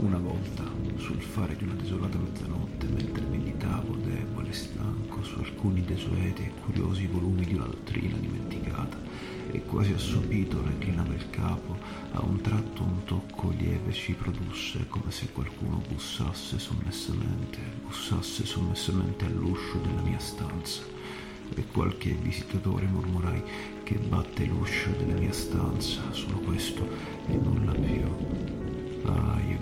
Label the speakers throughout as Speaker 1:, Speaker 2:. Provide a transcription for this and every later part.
Speaker 1: Una volta, sul fare di una desolata mezzanotte, mentre meditavo debole e stanco su alcuni desueti e curiosi volumi di una dottrina dimenticata, e quasi assopito reclinava il capo, a un tratto un tocco lieve ci produsse come se qualcuno bussasse sommessamente, bussasse sommessamente all'uscio della mia stanza. E qualche visitatore mormorai che batte l'uscio della mia stanza, solo questo e nulla più.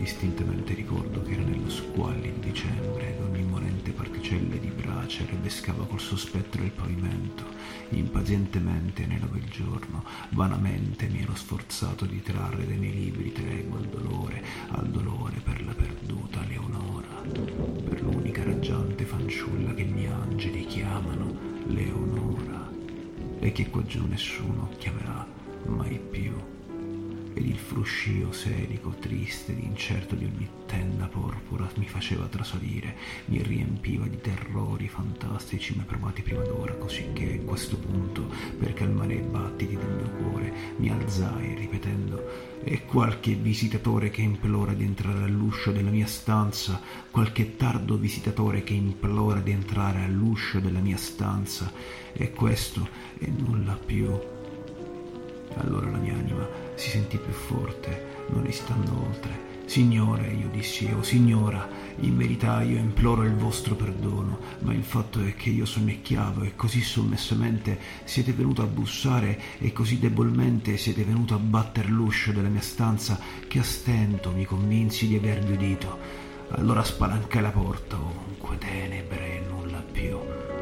Speaker 1: Distintamente ricordo che era nello squallido dicembre ed ogni morente particella di brace rebescava col sospetto del pavimento. Impazientemente nello il giorno, vanamente mi ero sforzato di trarre dai miei libri tregua al dolore, al dolore per la perduta Leonora, per l'unica raggiante fanciulla che gli angeli chiamano Leonora e che qua giù nessuno chiamerà mai più ed il fruscio serico, triste ed incerto di ogni tenda porpora mi faceva trasalire, mi riempiva di terrori fantastici mai provati prima d'ora, cosicché a questo punto, per calmare i battiti del mio cuore, mi alzai ripetendo e qualche visitatore che implora di entrare all'uscio della mia stanza, qualche tardo visitatore che implora di entrare all'uscio della mia stanza, e questo e nulla più. Allora la mia si sentì più forte, non esitando oltre. Signore, io dissi, oh signora, in verità io imploro il vostro perdono, ma il fatto è che io sonnecchiavo e così sommessamente siete venuto a bussare e così debolmente siete venuto a batter l'uscio della mia stanza che a stento mi convinsi di avervi udito. Allora spalancai la porta, ovunque tenebre e nulla più.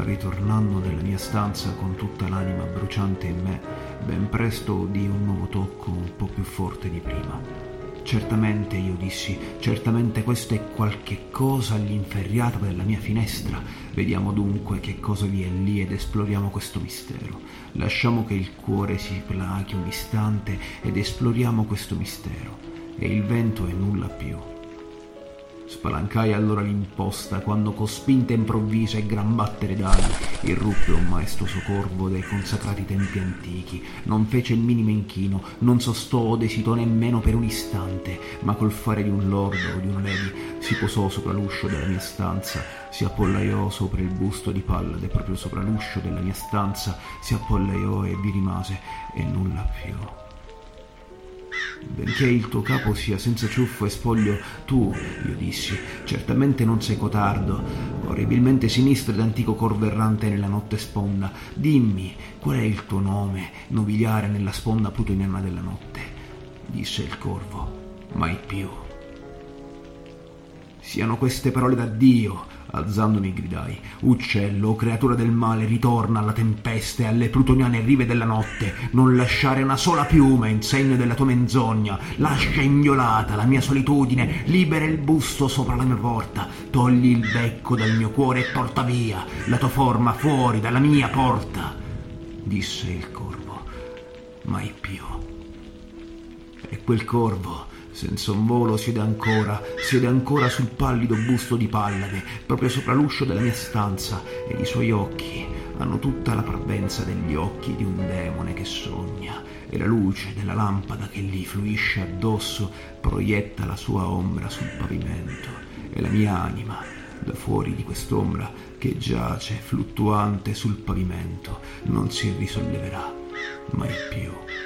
Speaker 1: Ritornando nella mia stanza con tutta l'anima bruciante in me, ben presto udì un nuovo tocco un po' più forte di prima. Certamente, io dissi, certamente questo è qualche cosa all'inferriata della mia finestra. Vediamo dunque che cosa vi è lì ed esploriamo questo mistero. Lasciamo che il cuore si plachi un istante ed esploriamo questo mistero. E il vento è nulla più. Spalancai allora l'imposta quando con spinta improvvisa e gran battere d'ali irruppe un maestoso corvo dei consacrati tempi antichi. Non fece il minimo inchino, non sostò o desitò nemmeno per un istante, ma col fare di un lord o di una lady si posò sopra l'uscio della mia stanza, si appollaiò sopra il busto di Pallade proprio sopra l'uscio della mia stanza, si appollaiò e vi rimase e nulla più. Benché il tuo capo sia senza ciuffo e spoglio, tu, io dissi, certamente non sei cotardo, orribilmente sinistro ed antico corvo errante nella notte sponda. Dimmi, qual è il tuo nome, nobiliare nella sponda plutoniana della notte? Disse il corvo, mai più. Siano queste parole da Dio, Alzandomi gridai, uccello, creatura del male, ritorna alla tempesta e alle plutoniane rive della notte, non lasciare una sola piuma in segno della tua menzogna, lascia inviolata la mia solitudine, libera il busto sopra la mia porta, togli il becco dal mio cuore e porta via la tua forma fuori dalla mia porta, disse il corvo, mai più. E quel corvo senza un volo siede ancora, siede ancora sul pallido busto di Pallade, proprio sopra l'uscio della mia stanza, e i suoi occhi hanno tutta la parvenza degli occhi di un demone che sogna, e la luce della lampada che gli fluisce addosso proietta la sua ombra sul pavimento, e la mia anima, da fuori di quest'ombra che giace fluttuante sul pavimento, non si risolleverà mai più.